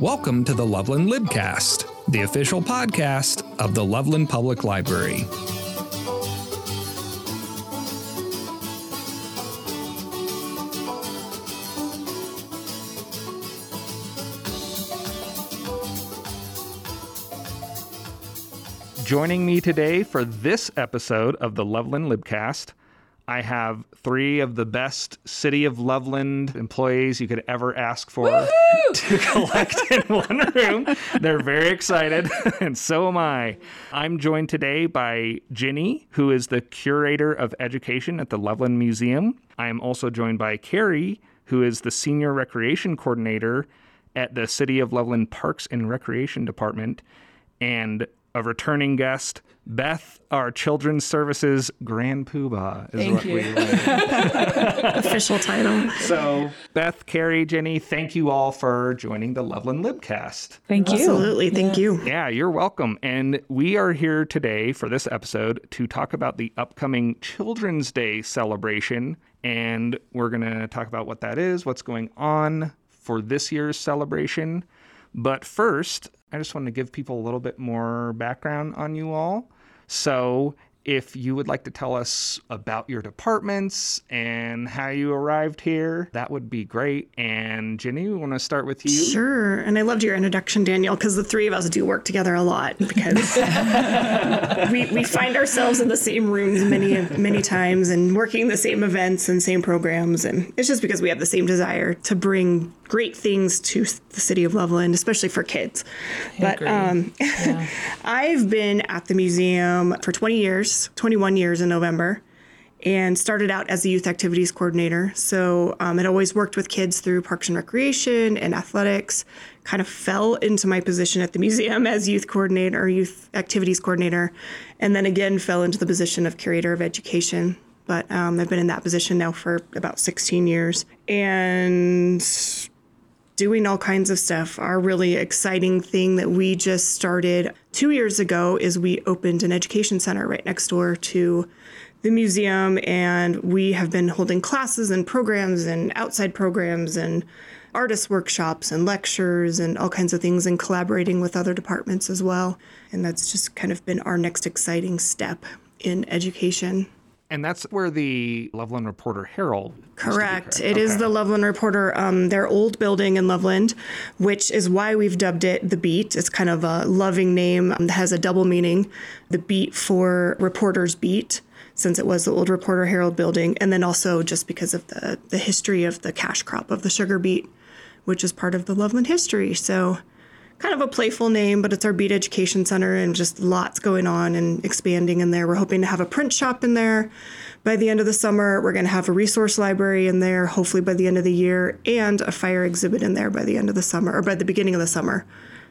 Welcome to the Loveland Libcast, the official podcast of the Loveland Public Library. Joining me today for this episode of the Loveland Libcast, I have three of the best City of Loveland employees you could ever ask for to collect in one room. They're very excited, and so am I. I'm joined today by Jenni, who is the curator of education at the Loveland Museum. I am also joined by Kerry, who is the senior recreation coordinator at the City of Loveland Parks and Recreation Department, and a returning guest, Beth, our Children's Services Grand Poobah. Is Thank what you. We like. official title. so, Beth, Kerry, Jenni, thank you all for joining the Loveland Libcast. Thank you. Absolutely. Thank you. Yeah, you're welcome. And we are here today for this episode to talk about the upcoming Children's Day celebration. And we're going to talk about what that is, what's going on for this year's celebration. But first, I just want to give people a little bit more background on you all. So, if you would like to tell us about your departments and how you arrived here, that would be great. And Jenni, we want to start with you. Sure. And I loved your introduction, Daniel, because the three of us do work together a lot because we, we find ourselves in the same rooms many, many times and working the same events and same programs. And it's just because we have the same desire to bring great things to the city of Loveland, especially for kids. But agree. um, I've been at the museum for 20 years, 21 years in November. and started out as a youth activities coordinator. So um, I'd always worked with kids through parks and recreation and athletics. Kind of fell into my position at the museum as youth coordinator or youth activities coordinator, and then again fell into the position of curator of education. But um, I've been in that position now for about 16 years, and doing all kinds of stuff. Our really exciting thing that we just started two years ago is we opened an education center right next door to the museum, and we have been holding classes and programs and outside programs and artist workshops and lectures and all kinds of things and collaborating with other departments as well. And that's just kind of been our next exciting step in education. And that's where the Loveland Reporter Herald. be, Correct. It is Okay. the Loveland Reporter, um, their old building in Loveland, which is why we've dubbed it the Beat. It's kind of a loving name um, that has a double meaning. The Beat for Reporter's Beat, since it was the old Reporter Herald building, and then also just because of the the history of the cash crop of the sugar beet, which is part of the Loveland history. So kind of a playful name, but it's our Beat Education Center and just lots going on and expanding in there. We're hoping to have a print shop in there by the end of the summer. We're going to have a resource library in there, hopefully by the end of the year, and a fire exhibit in there by the end of the summer or by the beginning of the summer.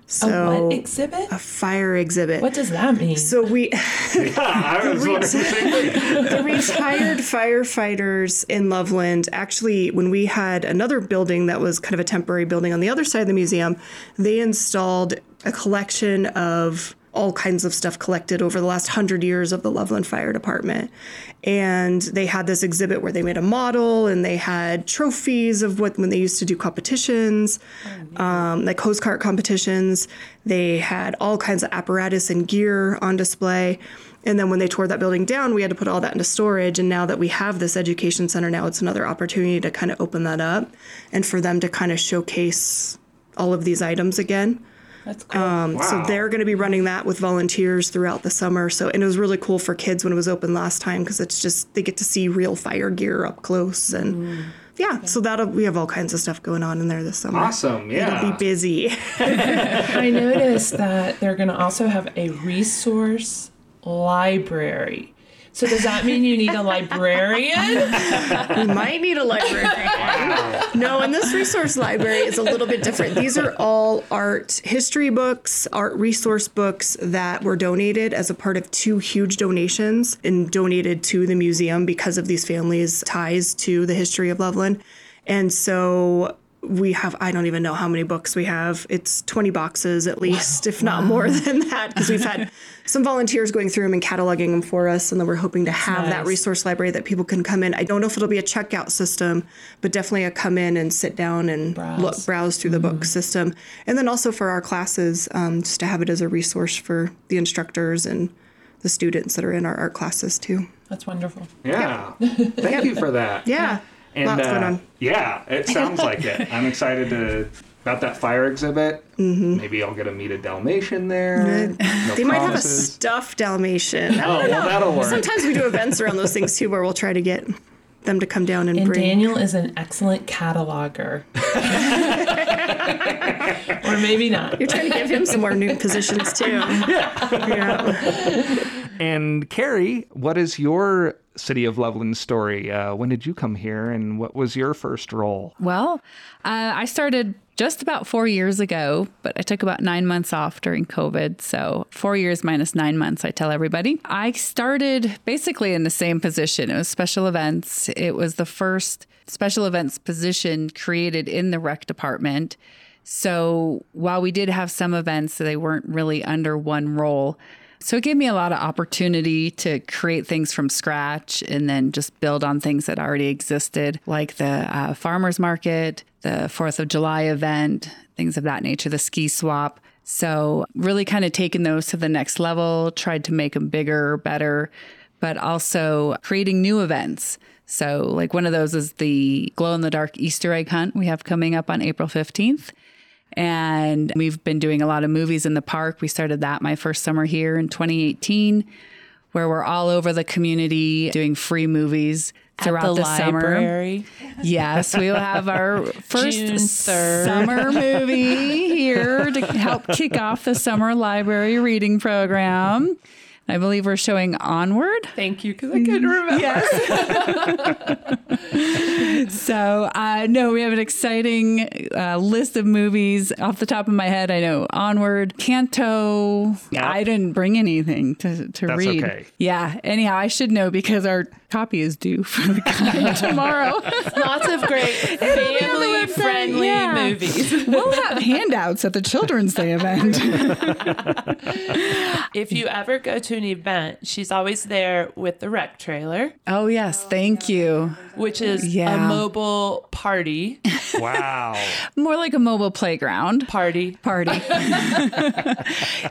So A what exhibit? a fire exhibit. What does that mean? So we I was wondering the same the retired firefighters in Loveland, actually, when we had another building that was kind of a temporary building on the other side of the museum, they installed a collection of all kinds of stuff collected over the last hundred years of the Loveland Fire Department. And they had this exhibit where they made a model and they had trophies of what when they used to do competitions, um, like hose cart competitions. They had all kinds of apparatus and gear on display. And then when they tore that building down, we had to put all that into storage. And now that we have this education center, now it's another opportunity to kind of open that up and for them to kind of showcase all of these items again. That's cool. Um, So they're going to be running that with volunteers throughout the summer. So and it was really cool for kids when it was open last time because it's just they get to see real fire gear up close and yeah. So that'll we have all kinds of stuff going on in there this summer. Awesome. Yeah. It'll be busy. I noticed that they're going to also have a resource library. So does that mean you need a librarian? we might need a library. No, and this resource library is a little bit different. These are all art history books, art resource books that were donated as a part of two huge donations and donated to the museum because of these families' ties to the history of Loveland. And so we have I don't even know how many books we have. It's 20 boxes at least, if not more than that, because we've had some volunteers going through them and cataloging them for us, and then we're hoping to have that resource library that people can come in. I don't know if it'll be a checkout system, but definitely a come in and sit down and Browse. look browse through the book system, and then also for our classes, um, just to have it as a resource for the instructors and the students that are in our art classes too. That's wonderful. Yeah. Thank you for that. Yeah, And lots going uh, on. yeah, it sounds like it. I'm excited to about that fire exhibit. Mm-hmm. Maybe I'll get a meet a Dalmatian there. No They might have a stuffed Dalmatian. Oh, well, know. that'll work. Sometimes we do events around those things too, where we'll try to get them to come down and, And bring. Daniel is an excellent cataloger. or maybe not. You're trying to give him some more new positions too. Yeah. And Kerry, what is your City of Loveland story? Uh, when did you come here, and what was your first role? Well, uh, I started just about four years ago, but I took about nine months off during COVID. So, four years minus nine months, I tell everybody. I started basically in the same position. It was special events. It was the first special events position created in the rec department. So, while we did have some events, they weren't really under one role. So it gave me a lot of opportunity to create things from scratch and then just build on things that already existed, like the uh, farmers market, the Fourth of July event, things of that nature, the ski swap. So really kind of taking those to the next level, tried to make them bigger, better, but also creating new events. So like one of those is the glow in the dark Easter egg hunt we have coming up on April 15th. And we've been doing a lot of movies in the park. We started that my first summer here in 2018, where we're all over the community doing free movies throughout the, summer. library. Yes, we will have our first summer movie here to help kick off the summer library reading program. I believe we're showing Onward. Thank you, because I couldn't mm-hmm. remember. So, uh, no, we have an exciting uh, list of movies off the top of my head. I know Onward, Canto. Yeah. I didn't bring anything to, to That's read. okay. Yeah. Anyhow, I should know because our copy is due for the guy tomorrow. Lots of great family friendly Yeah. movies. we'll have handouts at the Children's Day event. If you ever go to an event, she's always there with the rec trailer, oh, yes. Thank you. which is a mobile party. Wow. More like a mobile playground. Party. party.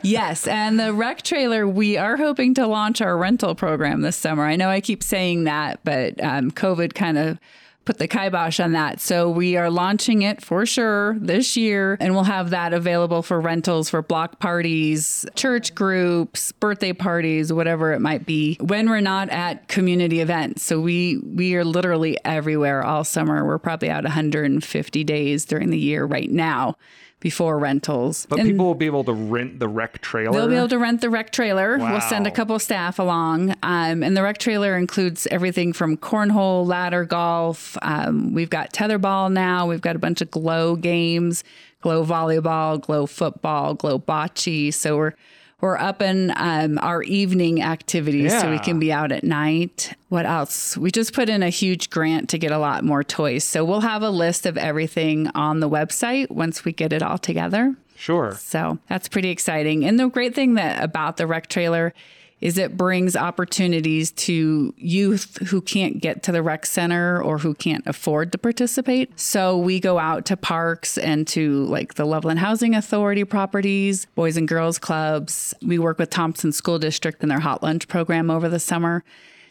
yes, and the rec trailer, we are hoping to launch our rental program this summer. I know I keep saying that, but um, COVID kind of put the kibosh on that. So we are launching it for sure this year, and we'll have that available for rentals for block parties, church groups, birthday parties, whatever it might be. When we're not at community events, so we we are literally everywhere all summer. We're probably out 150 days during the year right now before rentals. But And- people will be able to rent the rec trailer. They'll be able to rent the rec trailer. We'll send a Wow. couple staff along. Um, and the rec trailer includes everything from cornhole, ladder golf. Um, we've got tetherball now. We've got a bunch of glow games, glow volleyball, glow football, glow bocce. So we're we're up in um, our evening activities so we can be out at night. What else? We just put in a huge grant to get a lot more toys. So we'll have a list of everything on the website once we get it all together. Sure. So that's pretty exciting. And the great thing that about the rec trailer is it brings opportunities to youth who can't get to the rec center or who can't afford to participate. So we go out to parks and to like the Loveland Housing Authority properties, Boys and Girls Clubs. We work with Thompson School District and their hot lunch program over the summer.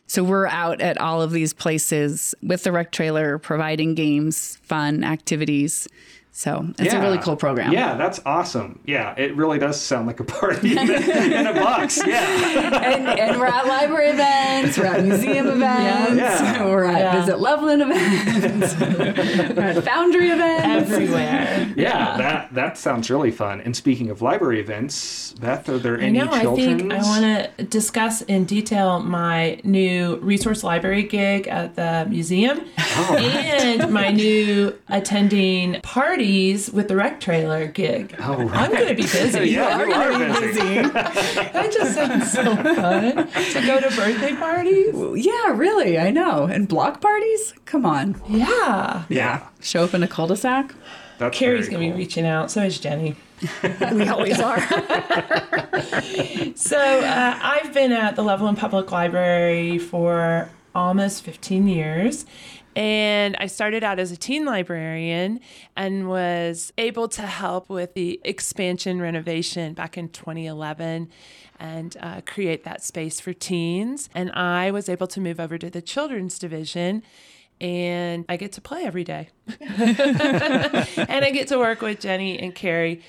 So we're out at all of these places with the rec trailer, providing games, fun activities. So it's a really cool program. Yeah, that's awesome. Yeah, it really does sound like a party in a box. Yeah. and, and we're at library events, we're at museum events, Yeah. we're at Yeah. Visit Loveland events, we're at Foundry events. Everywhere. Yeah, that that sounds really fun. And speaking of library events, Beth, are there I any know. I think I want to discuss in detail my new resource library gig at the museum Oh. and my new attending party parties with the rec trailer gig. Oh, right. I'm going to be busy. Yeah, We're you gonna be busy. That just sounds so fun to go to birthday parties. Yeah, really. I know. And block parties? Come on. Yeah. Yeah. Show up in a cul-de-sac? That's Kerry's going to cool. be reaching out. So is Jenni. We always are. So uh, I've been at the Loveland Public Library for almost 15 years. And I started out as a teen librarian and was able to help with the expansion renovation back in 2011 and uh, create that space for teens. And I was able to move over to the children's division and I get to play every day. and I get to work with Jenni and Kerry,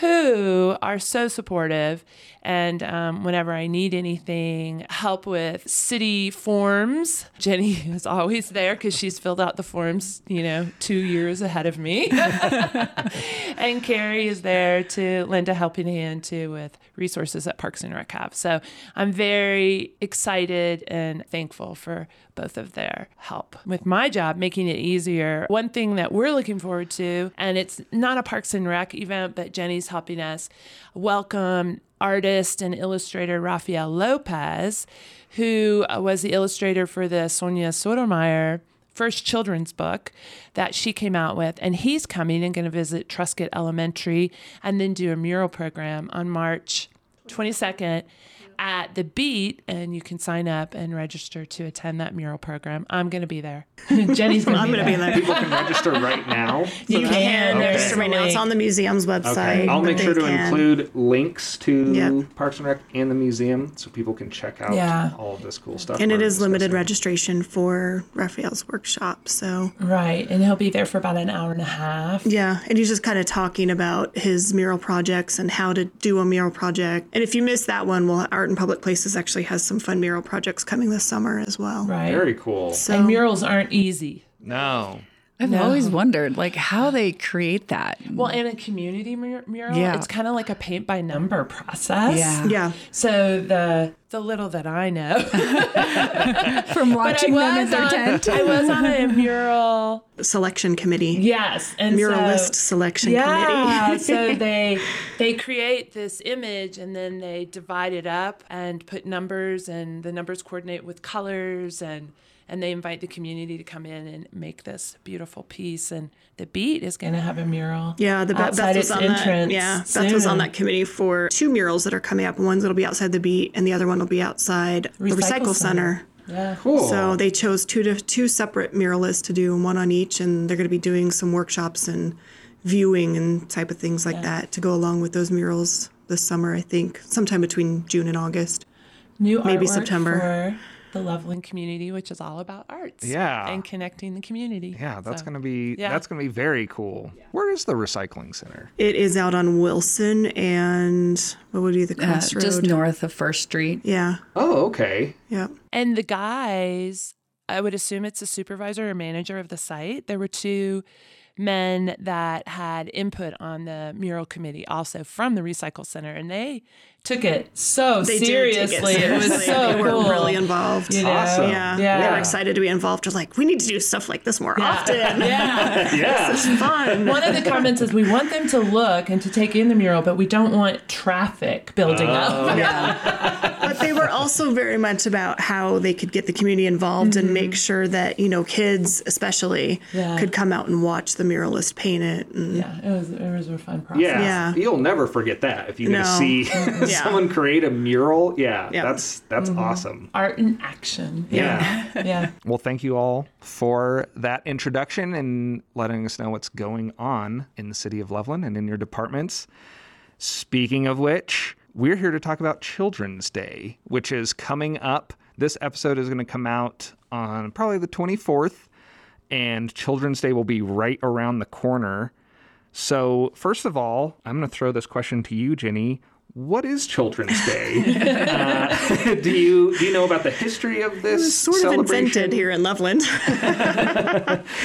who are so supportive. And um, whenever I need anything, help with city forms, Jenni is always there because she's filled out the forms, you know, two years ahead of me. and Kerry is there to lend a helping hand too with resources that Parks and Rec have. So I'm very excited and thankful for both of their help with my job, making it easier. One thing that we're looking forward to, and it's not a Parks and Rec event, but Jenni's helping us welcome artist and illustrator Rafael Lopez, who was the illustrator for the Sonia Sotomayor first children's book that she came out with. And he's coming and going to visit Truscott Elementary and then do a mural program on March 22nd at the Beat. And you can sign up and register to attend that mural program. I'm going to be there. Jenni's going to I'm going to be in there. there. People can register right now. You You can. can Okay. register right now. It's on the museum's website. Okay. I'll make sure to can. include links to Yep. Parks and Rec and the museum so people can check out Yeah. all of this cool stuff. And it is limited discussing. registration for Rafael's workshop. So, Right. And he'll be there for about an hour and a half. yeah. And he's just kind of talking about his mural projects and how to do a mural project. And if you miss that one, well, Art in Public Places actually has some fun mural projects coming this summer as well. Right. Very cool. So, and murals aren't easy. No. I've No. always wondered, like, how they create that. Well, in a community mur- mural, Yeah. it's kind of like a paint by number process. Yeah. yeah. So the the little that I know, From watching them at was their on, tent. I was on a mural. Selection committee. Yes, and Muralist so, selection Yeah, committee. so they they create this image and then they divide it up and put numbers and the numbers coordinate with colors and and they invite the community to come in and make this beautiful piece and the beat is going to have a mural. Yeah, the Beth, outside Beth was its on that. entrance Yeah, Beth was on that committee for two murals that are coming up. One's that'll be outside the beat, and the other one will be outside the Recycle recycle center. center. Yeah. Cool. So they chose two to, two separate muralists to do, one on each, and they're going to be doing some workshops and viewing and type of things like that to go along with those murals this summer. I think sometime between June and August. New Maybe artwork September. For the Loveland community, which is all about arts. Yeah. And connecting the community. Yeah, that's So, gonna be yeah. that's gonna be very cool. Where is the recycling center? It is out on Wilson and what would be the Uh, crossroad? just north of First Street. yeah, Oh, okay. yeah. And the guys, I would assume it's a supervisor or manager of the site. There were two men that had input on the mural committee also from the recycle center and they took it so They did seriously. take It, was so They were cool. really involved. You know? Awesome. Yeah. Yeah. they were excited to be involved. They're like, we need to do stuff like this more often. Yeah. Yeah. It's fun. One of the comments is we want them to look and to take in the mural, but we don't want traffic building Oh. up. yeah. But they were also very much about how they could get the community involved and mm-hmm. make sure that, you know, kids especially Yeah. could come out and watch the muralist paint it. And Yeah, it was it was a fun process. Yeah. Yeah. You'll never forget that if you get to No. see Yeah. someone create a mural. Yeah. Yeah. That's that's mm-hmm. awesome. Art in action. Yeah. Yeah. Well, thank you all for that introduction and letting us know what's going on in the city of Loveland and in your departments. Speaking of which, we're here to talk about Children's Day, which is coming up. This episode is going to come out on probably the 24th, and Children's Day will be right around the corner. So, first of all, I'm going to throw this question to you, Jenni. What is Children's Day? uh, do you do you know about the history of this It was sort of invented here in Loveland.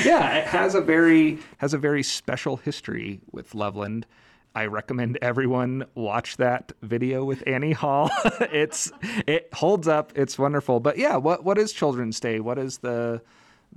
Yeah, it has a very has a very special history with Loveland. I recommend everyone watch that video with Annie Hall. it's it holds up. It's wonderful. But yeah, what what is Children's Day? What is the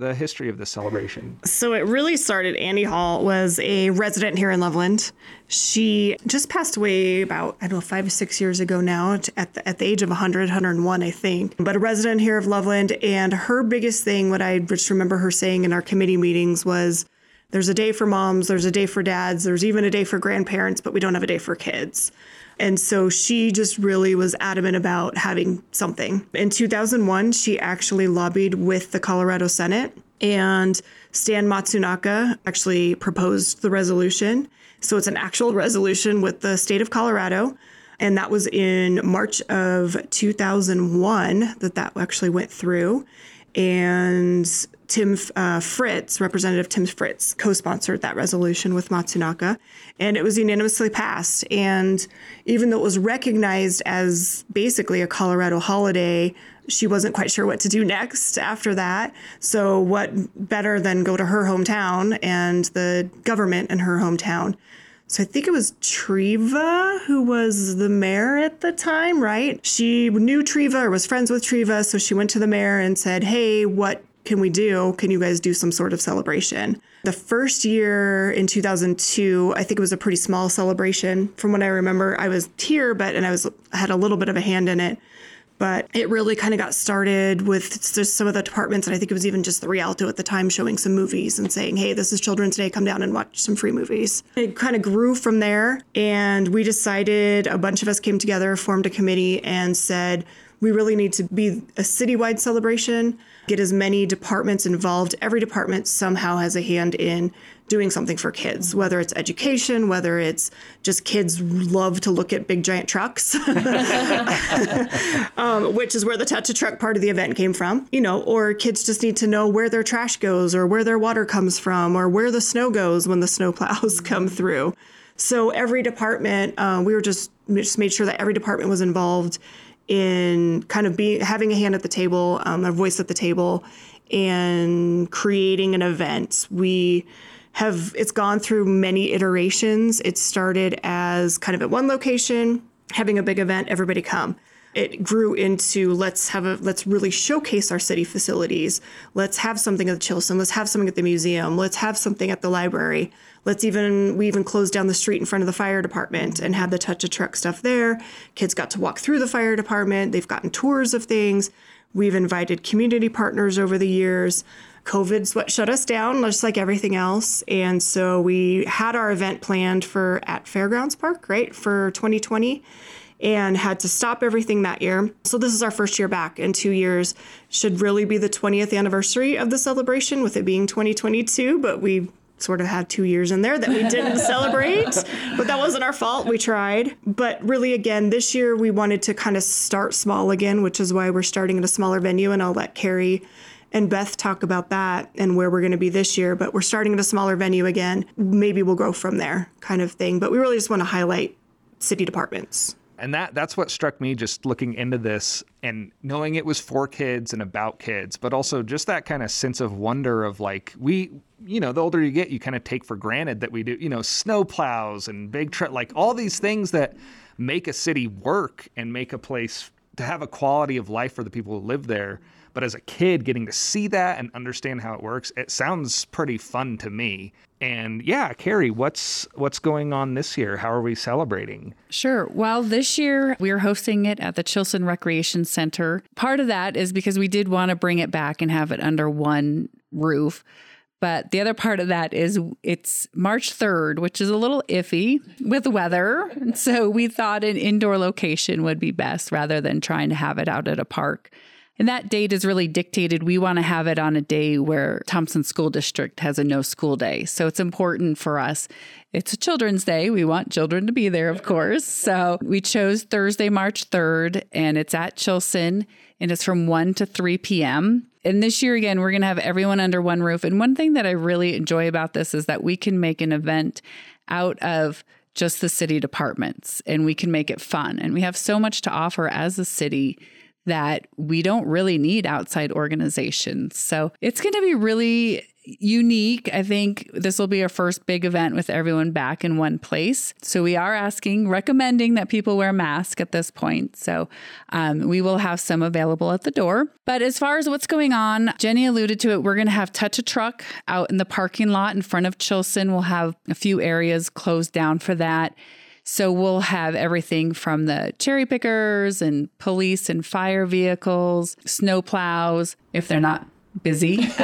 the history of this celebration? So it really started. Andy Hall was a resident here in Loveland. She just passed away about, I don't know, five or six years ago now at the, at the age of 100, 101, I think. But a resident here of Loveland. And her biggest thing, what I just remember her saying in our committee meetings was, there's a day for moms, there's a day for dads, there's even a day for grandparents, but we don't have a day for kids. And so she just really was adamant about having something. In 2001, she actually lobbied with the Colorado Senate, and Stan Matsunaka actually proposed the resolution. So it's an actual resolution with the state of Colorado. And that was in March of 2001 that that actually went through. And Tim uh, Fritz, Representative Tim Fritz, co sponsored that resolution with Matsunaka, and it was unanimously passed. And even though it was recognized as basically a Colorado holiday, she wasn't quite sure what to do next after that. So, what better than go to her hometown and the government in her hometown? So I think it was Treva who was the mayor at the time, right? She knew Treva or was friends with Treva, so she went to the mayor and said, "Hey, what can we do? Can you guys do some sort of celebration? The first year in 2002, I think it was a pretty small celebration. From what I remember, I was here, but and I was had a little bit of a hand in it. But it really kind of got started with just some of the departments, and I think it was even just the Rialto at the time showing some movies and saying, "Hey, this is Children's Day. Come down and watch some free movies." It kind of grew from there, and we decided a bunch of us came together, formed a committee, and said we really need to be a citywide celebration get as many departments involved. Every department somehow has a hand in doing something for kids, whether it's education, whether it's just kids love to look at big giant trucks, um, which is where the touch truck part of the event came from, you know, or kids just need to know where their trash goes or where their water comes from or where the snow goes when the snow plows come through. So every department, uh, we were just just made sure that every department was involved in kind of being having a hand at the table, um, a voice at the table, and creating an event. We have it's gone through many iterations. It started as kind of at one location, having a big event, everybody come it grew into let's have a let's really showcase our city facilities. Let's have something at the Chilson. Let's have something at the museum. Let's have something at the library. Let's even we even closed down the street in front of the fire department and had the touch a truck stuff there. Kids got to walk through the fire department. They've gotten tours of things. We've invited community partners over the years. COVID's what shut us down, just like everything else. And so we had our event planned for at Fairgrounds Park, right, for 2020 and had to stop everything that year. So this is our first year back in two years. Should really be the 20th anniversary of the celebration with it being 2022, but we sort of had two years in there that we didn't celebrate, but that wasn't our fault. We tried. But really, again, this year we wanted to kind of start small again, which is why we're starting at a smaller venue. And I'll let Kerry and Beth talk about that and where we're going to be this year. But we're starting at a smaller venue again. Maybe we'll grow from there, kind of thing. But we really just want to highlight city departments and that that's what struck me just looking into this and knowing it was for kids and about kids but also just that kind of sense of wonder of like we you know the older you get you kind of take for granted that we do you know snow plows and big truck like all these things that make a city work and make a place to have a quality of life for the people who live there but as a kid, getting to see that and understand how it works, it sounds pretty fun to me. And yeah, Kerry, what's what's going on this year? How are we celebrating? Sure. Well, this year we are hosting it at the Chilson Recreation Center. Part of that is because we did want to bring it back and have it under one roof. But the other part of that is it's March 3rd, which is a little iffy with weather. So we thought an indoor location would be best rather than trying to have it out at a park. And that date is really dictated. We want to have it on a day where Thompson School District has a no school day. So it's important for us. It's a Children's Day. We want children to be there, of course. So we chose Thursday, March 3rd, and it's at Chilson, and it's from 1 to 3 p.m. And this year, again, we're going to have everyone under one roof. And one thing that I really enjoy about this is that we can make an event out of just the city departments and we can make it fun. And we have so much to offer as a city that we don't really need outside organizations. So it's going to be really unique. I think this will be our first big event with everyone back in one place. So we are asking, recommending that people wear masks at this point. So um, we will have some available at the door. But as far as what's going on, Jenni alluded to it. We're going to have touch a truck out in the parking lot in front of Chilson. We'll have a few areas closed down for that. So we'll have everything from the cherry pickers and police and fire vehicles, snow plows, if they're not busy.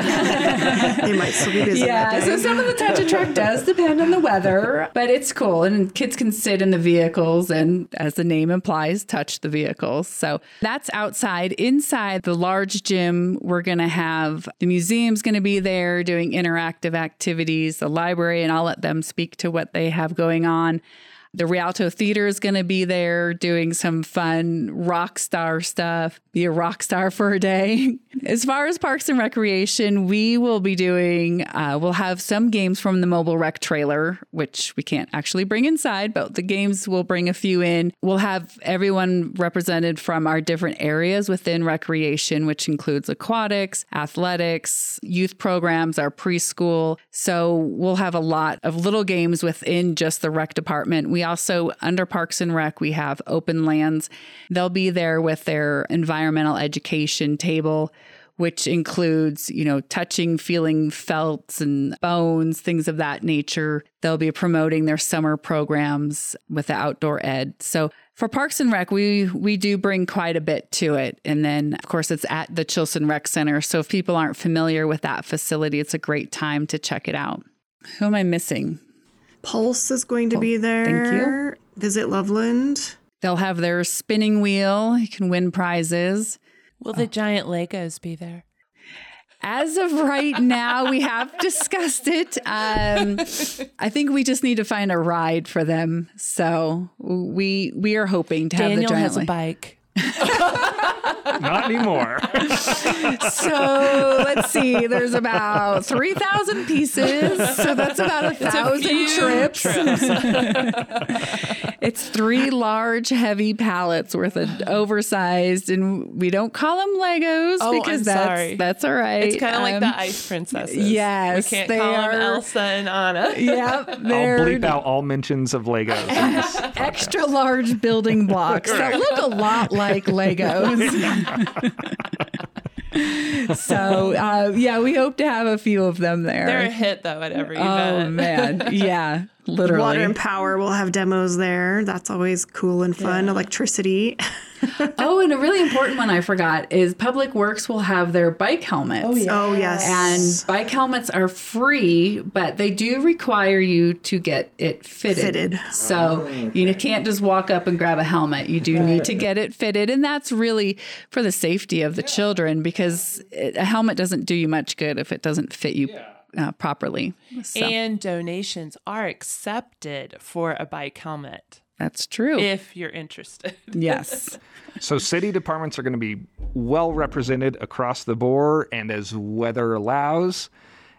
They might still be busy yeah, so some of the touch a truck does depend on the weather, but it's cool. And kids can sit in the vehicles and, as the name implies, touch the vehicles. So that's outside. Inside the large gym, we're going to have the museum's going to be there doing interactive activities, the library, and I'll let them speak to what they have going on. The Rialto Theater is going to be there doing some fun rock star stuff. Be a rock star for a day. As far as Parks and Recreation, we will be doing, uh, we'll have some games from the mobile rec trailer, which we can't actually bring inside, but the games will bring a few in. We'll have everyone represented from our different areas within recreation, which includes aquatics, athletics, youth programs, our preschool. So we'll have a lot of little games within just the rec department. We also, under Parks and Rec, we have open lands. They'll be there with their environmental education table which includes, you know, touching, feeling felts and bones, things of that nature. They'll be promoting their summer programs with the outdoor ed. So for Parks and Rec, we we do bring quite a bit to it. And then of course it's at the Chilson Rec Center. So if people aren't familiar with that facility, it's a great time to check it out. Who am I missing? Pulse is going to be there. thank you. Visit Loveland. They'll have their spinning wheel. You can win prizes. Will the giant Legos be there? As of right now, we have discussed it. Um, I think we just need to find a ride for them. So we we are hoping to have the giant. has a bike. Not anymore. So let's see. There's about three thousand pieces. So that's about a thousand few trips. it's three large, heavy pallets worth of oversized, and we don't call them Legos Oh, because I'm that's sorry. that's all right. It's kind of like Um, the ice princesses. yes, we can't they call them Elsa and Anna. Yep, I'll bleep out all mentions of Legos. extra large building blocks that look a lot like Legos. so uh, yeah, we hope to have a few of them there. They're a hit though at every event. oh man, yeah, literally. Water and power will have demos there. That's always cool and fun. Electricity. oh, and a really important one I forgot is Public Works will have their bike helmets. Oh Oh yes. And bike helmets are free, but they do require you to get it fitted. Fitted. So oh, you can't just walk up and grab a helmet. You do need to get it fitted. And that's really for the safety of the children because it, a helmet doesn't do you much good if it doesn't fit you uh, properly. So And donations are accepted for a bike helmet that's true. if you're interested. yes. So city departments are going to be well represented across the board and as weather allows,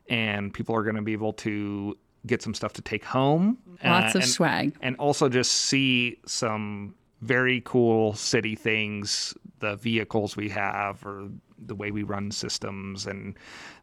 and people are going to be able to get some stuff to take home. Lots uh, of and, swag. And also just see some very cool city things, the vehicles we have or the way we run systems and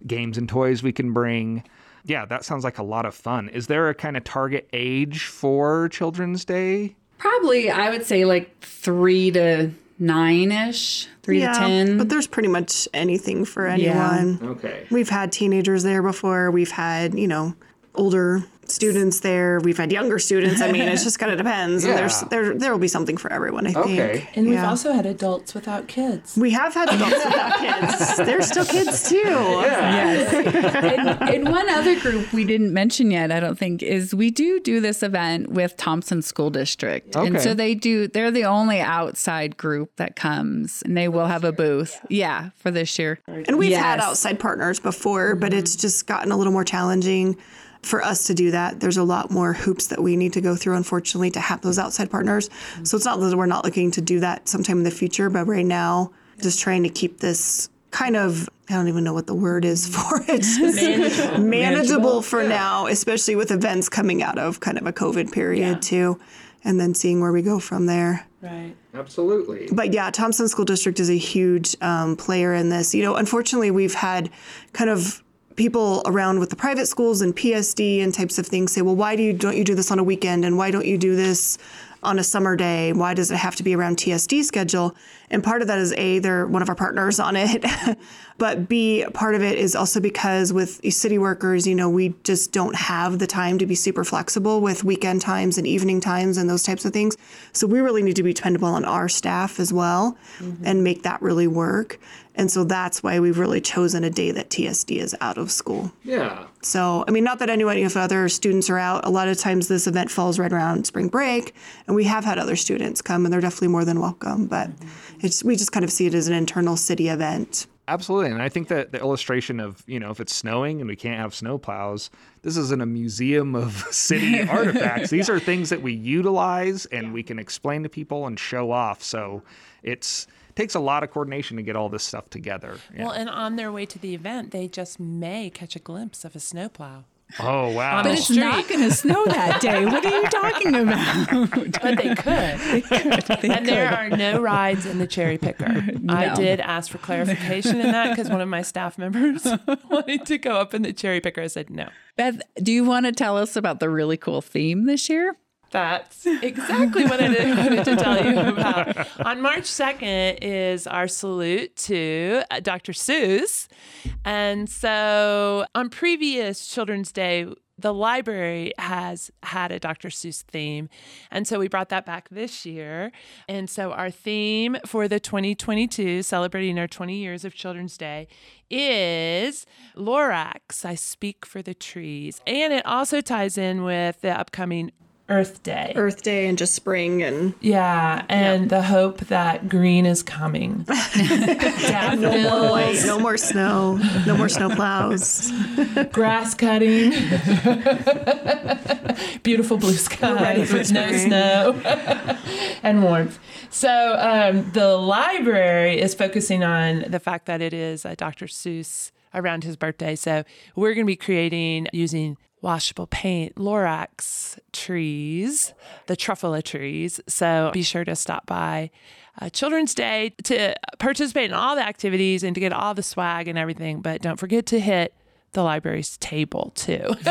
games and toys we can bring. Yeah, that sounds like a lot of fun. Is there a kind of target age for Children's Day? Probably, I would say like three to nine ish, three yeah, to 10. but there's pretty much anything for anyone. Okay. We've had teenagers there before. We've had, you know, older students there. We've had younger students. I mean, it just kind of depends. And there's Yeah. there there will be something for everyone, I Okay. think. And we've Yeah. also had adults without kids. we have had adults without kids. They're still kids too. Yes. and, and one other group we didn't mention yet, I don't think, is we do do this event with Thompson School District. And so they do, they're the only outside group that comes and they will have a booth. Yeah, for this year. And we've had outside partners before, but it's just gotten a little more challenging for us to do that. There's a lot more hoops that we need to go through, unfortunately, to have those outside partners. So it's not that we're not looking to do that sometime in the future, but right now, just trying to keep this kind of I don't even know what the word is for it. Just Manageable. manageable for now, especially with events coming out of kind of a COVID period too, and then seeing where we go from there Right. Absolutely. but yeah, Thompson School District is a huge um, player in this. You know, unfortunately, we've had kind of people around with the private schools and PSD and types of things say, well, why do you don't you do this on a weekend and why don't you do this on a summer day? Why does it have to be around TSD schedule? And part of that is A, they're one of our partners on it. but B, part of it is also because with city workers, you know, we just don't have the time to be super flexible with weekend times and evening times and those types of things. So we really need to be dependable on our staff as well mm-hmm. and make that really work. And so that's why we've really chosen a day that TSD is out of school. Yeah. So, I mean, not that anyone, if other students are out, a lot of times this event falls right around spring break, and we have had other students come, and they're definitely more than welcome. But mm-hmm. It's we just kind of see it as an internal city event. Absolutely. And I think that the illustration of, you know, if it's snowing and we can't have snow plows, this isn't a museum of city artifacts. These are things that we utilize and we can explain to people and show off. So it's takes a lot of coordination to get all this stuff together. Yeah. Well, and on their way to the event, they just may catch a glimpse of a snowplow. Oh wow. But it's not going to snow that day. What are you talking about? But they could. and there are no rides in the cherry picker. I did ask for clarification in that because one of my staff members wanted to go up in the cherry picker. I said no. Beth, do you want to tell us about the really cool theme this year? That's exactly what I did- wanted to tell you about. On March 2nd is our salute to uh, Dr. Seuss. And so on previous Children's Day, the library has had a Dr. Seuss theme. And so we brought that back this year. And so our theme for the 2022, celebrating our 20 years of Children's Day, is Lorax, I Speak for the Trees. And it also ties in with the upcoming Earth Day. Earth Day and just spring and Yeah, and the hope that green is coming. Daffodils, no more snow, no more snow plows. grass cutting, beautiful blue sky with no snow and warmth. So um, the library is focusing on the fact that it is uh, Dr. Seuss around his birthday. So we're going to be creating using washable paint, Lorax trees, the truffula trees. So be sure to stop by uh, Children's Day to participate in all the activities and to get all the swag and everything. But don't forget to hit the library's table too.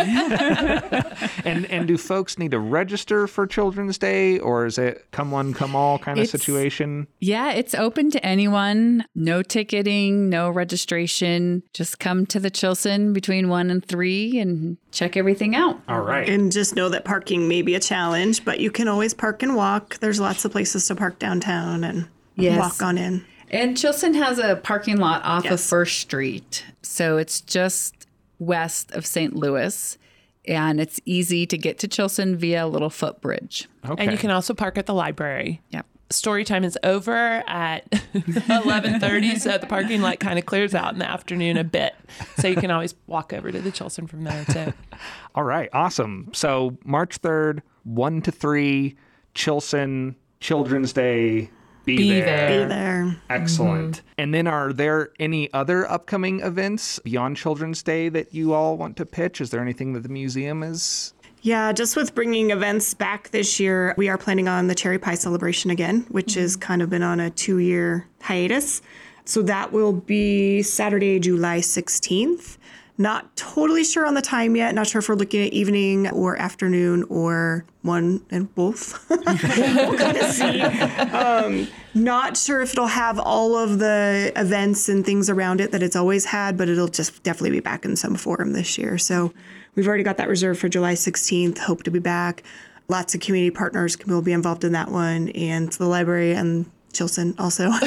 and and do folks need to register for Children's Day or is it come one come all kind of It's- situation? Yeah, it's open to anyone. No ticketing, no registration. Just come to the Chilson between one and three and check everything out. All right. And just know that parking may be a challenge, but you can always park and walk. There's lots of places to park downtown and Yes. walk on in. And Chilson has a parking lot off of First Street. So it's just west of St. Louis. And it's easy to get to Chilson via a little footbridge. Okay. And you can also park at the library. Yep. Story time is over at 11:30, so the parking lot kind of clears out in the afternoon a bit. So you can always walk over to the Chilson from there too. All right, awesome. So March 3rd, 1 to 3, Chilson, Children's Day, be, Be there. there. Be there. Excellent. Mm-hmm. And then are there any other upcoming events beyond Children's Day that you all want to pitch? Is there anything that the museum is? Yeah, just with bringing events back this year, we are planning on the cherry pie celebration again, which mm-hmm. has kind of been on a two year hiatus. So that will be Saturday, July 16th. Not totally sure on the time yet. Not sure if we're looking at evening or afternoon or one and both. we'll kind of see. Um, not sure if it'll have all of the events and things around it that it's always had, but it'll just definitely be back in some form this year. So we've already got that reserved for July 16th. Hope to be back. Lots of community partners will be involved in that one, and the library and Chilson also.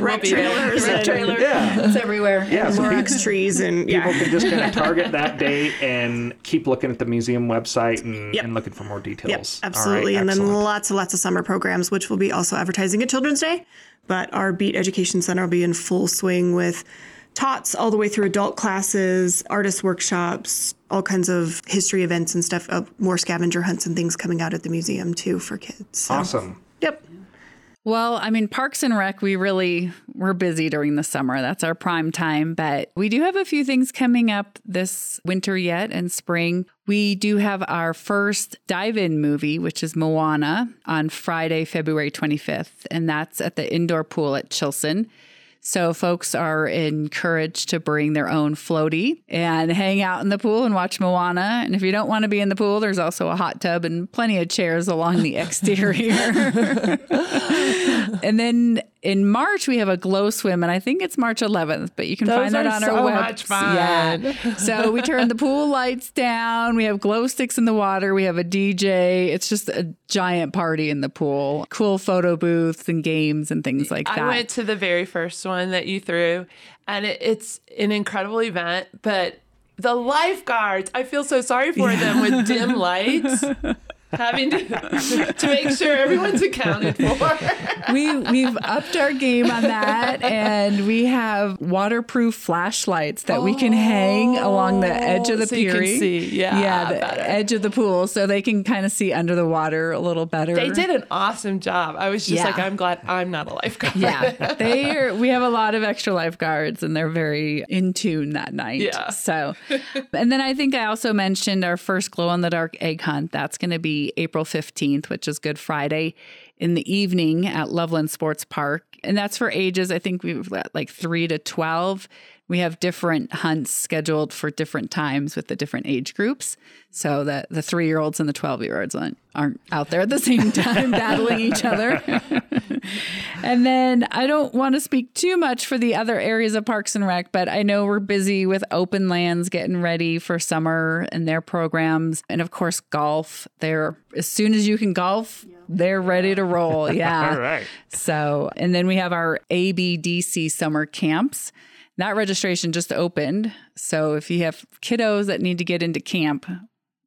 Rec be there. trailers Rec trailer. Yeah. It's everywhere. Yeah, so Lorax trees and people can just kind of target that date and keep looking at the museum website and, Yep. and looking for more details. All right, absolutely. and then lots and lots of summer programs, which will be also advertising at Children's Day. But our Beat Education Center will be in full swing with tots all the way through adult classes, artist workshops, all kinds of history events and stuff, uh, more scavenger hunts and things coming out at the museum too for kids. So, awesome. Yep. Well, I mean, Parks and Rec, we really, we're busy during the summer. That's our prime time. But we do have a few things coming up this winter yet and spring. We do have our first dive in movie, which is Moana, on Friday, February 25th. And that's at the indoor pool at Chilson. So folks are encouraged to bring their own floaty and hang out in the pool and watch Moana. And if you don't want to be in the pool, there's also a hot tub and plenty of chairs along the exterior. and then in March we have a glow swim, and I think it's March 11th, but you can Those find that on so our website. Yeah. So we turn the pool lights down. We have glow sticks in the water. We have a DJ. It's just a giant party in the pool. Cool photo booths and games and things like that. I went to the very first one that you threw, and it, it's an incredible event. But the lifeguards, I feel so sorry for them with dim lights, having to, to make sure everyone's accounted for. we we've upped our game on that and we have waterproof flashlights that we can hang along the oh, edge of the Oh, so you pier. can see, yeah, yeah, the better. edge of the pool so they can kind of see under the water a little better. They did an awesome job. I was just Yeah. like, I'm glad I'm not a lifeguard. Yeah, they are, we have a lot of extra lifeguards and they're very in tune that night. Yeah. So, and then I think I also mentioned our first glow in the dark egg hunt. That's going to be April 15th, which is Good Friday in the evening at Loveland Sports Park. And that's for ages, I think we've got like three to 12. We have different hunts scheduled for different times with the different age groups so that the three year olds and the 12 year olds aren't, aren't out there at the same time battling each other. And then I don't want to speak too much for the other areas of Parks and Rec, but I know we're busy with open lands getting ready for summer and their programs. And of course, golf. They're as soon as you can golf, they're ready to roll. Yeah. All right. So, and then we have our ABDC summer camps. That registration just opened. So if you have kiddos that need to get into camp,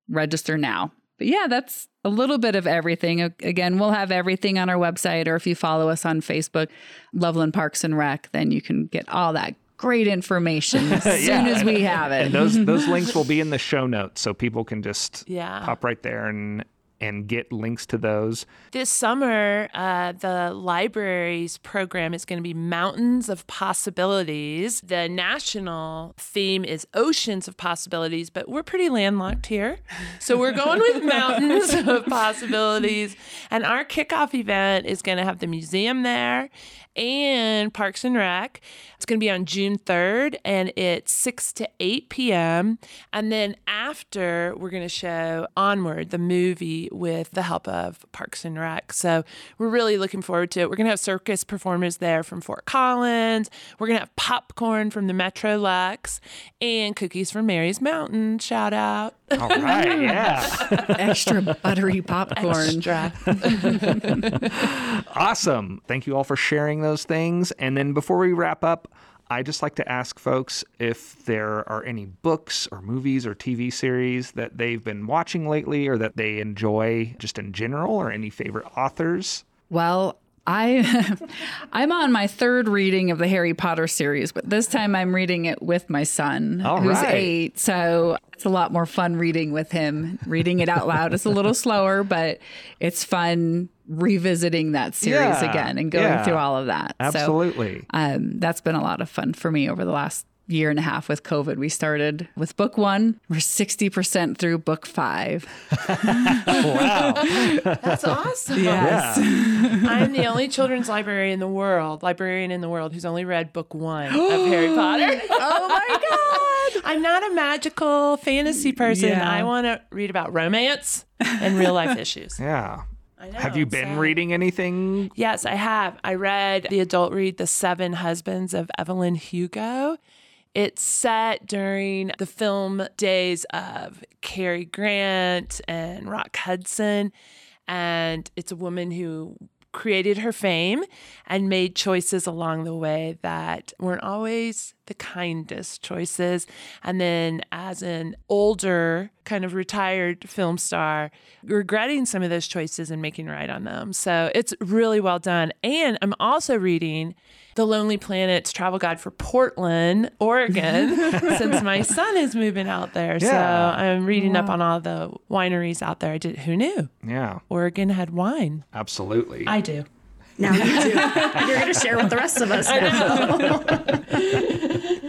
register now. But yeah, that's a little bit of everything. Again, we'll have everything on our website, or if you follow us on Facebook, Loveland Parks and Rec, then you can get all that great information as soon as we have it. And those those links will be in the show notes, so people can just Yeah. pop right there and and get links to those. This summer, uh, the library's program is going to be Mountains of Possibilities. The national theme is Oceans of Possibilities, but we're pretty landlocked here. So we're going with Mountains of Possibilities. And our kickoff event is going to have the museum there and Parks and Rec. It's going to be on June 3rd and it's 6 to 8 p.m. And then after, we're going to show Onward, the movie, with the help of Parks and Rec. So we're really looking forward to it. We're going to have circus performers there from Fort Collins. We're going to have popcorn from the Metrolux and cookies from Mary's Mountain. Shout out. All right, yeah. Extra buttery popcorn. Extra. Awesome. Thank you all for sharing those things. And then before we wrap up, I just like to ask folks if there are any books or movies or TV series that they've been watching lately or that they enjoy just in general or any favorite authors. Well, I I'm on my third reading of the Harry Potter series, but this time I'm reading it with my son, All who's right. eight. So it's a lot more fun reading with him. Reading it out loud is a little slower, but it's fun revisiting that series Yeah, again and going yeah. through all of that. Absolutely. So um, that's been a lot of fun for me over the last year and a half with COVID. We started with book one. We're 60% through book five. wow. That's awesome. Yes. I'm the only children's librarian in the world, librarian in the world, who's only read book one of Harry Potter. oh my God. I'm not a magical fantasy person. Yeah. I want to read about romance and real life issues. Yeah. Know, Have you been sad. reading anything? Yes, I have. I read the adult read, The Seven Husbands of Evelyn Hugo. It's set during the film days of Cary Grant and Rock Hudson. And it's a woman who created her fame and made choices along the way that weren't always the kindest choices. And then, as an older, kind of retired film star, regretting some of those choices and making right on them. So it's really well done. And I'm also reading The Lonely Planet's travel guide for Portland, Oregon, since my son is moving out there. So I'm reading up on all the wineries out there. I did. Who knew? Yeah, Oregon had wine. absolutely. I do. Now you do. You're going to share with the rest of us now.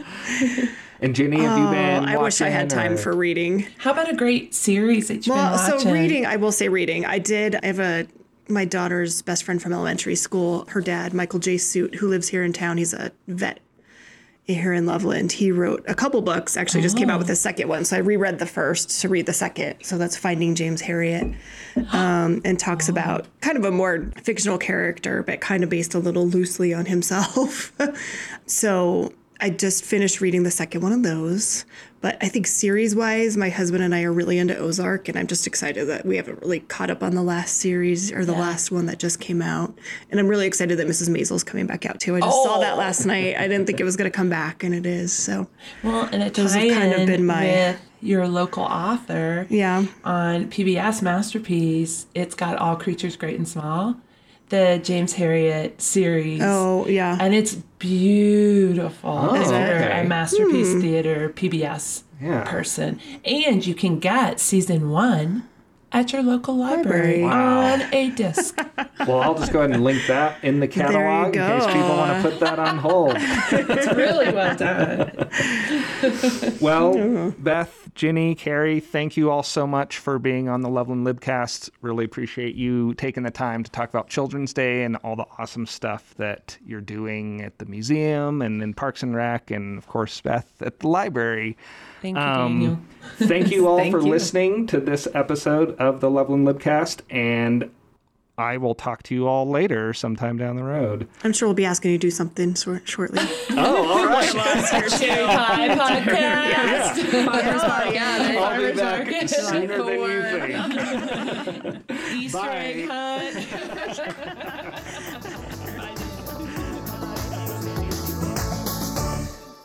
and Jenni, have you Oh, been? I wish I had time or- for reading. How about a great series that you've Well, been watching? so reading, I will say reading. I did. I have a my daughter's best friend from elementary school, her dad, Michael J. Suit, who lives here in town, he's a vet here in Loveland. He wrote a couple books, actually, just came out with a second one. So I reread the first to read the second. So that's Finding James Herriot um, and talks about kind of a more fictional character, but kind of based a little loosely on himself. so I just finished reading the second one of those. But I think series wise, my husband and I are really into Ozark, and I'm just excited that we haven't really caught up on the last series or the last one that just came out. And I'm really excited that Mrs. Maisel's coming back out too. I just saw that oh. last night. I didn't think it was going to come back, and it is. So Well, and it Those have kind of been my- your local author. yeah, on PBS Masterpiece, it's got All Creatures Great and Small, the James Herriot series. oh yeah, And it's beautiful Oh, if you're okay. a Masterpiece Hmm. Theater PBS Yeah. person. And you can get season one at your local library, Library. on a disc. Well, I'll just go ahead and link that in the catalog in case people want to put that on hold. it's really well done. Well, Beth, Jenni, Kerry, thank you all so much for being on the Loveland Libcast. Really appreciate you taking the time to talk about Children's Day and all the awesome stuff that you're doing at the museum and in Parks and Rec, and of course, Beth at the library. Thank you, Daniel. Um, thank you all Thank for you. listening to this episode of the Loveland Libcast, and I will talk to you all later sometime down the road. I'm sure we'll be asking you to do something short, shortly. Oh, all right. Hi, podcast. yeah, I'll be back sooner than you think. Easter Bye. egg hunt.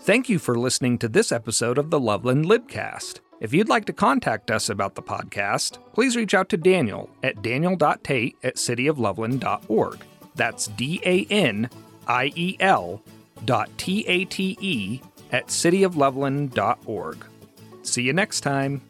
Thank you for listening to this episode of the Loveland Libcast. If you'd like to contact us about the podcast, please reach out to Daniel at daniel.tate at cityofloveland.org. That's D A N I E L dot T A T E at cityofloveland.org. See you next time.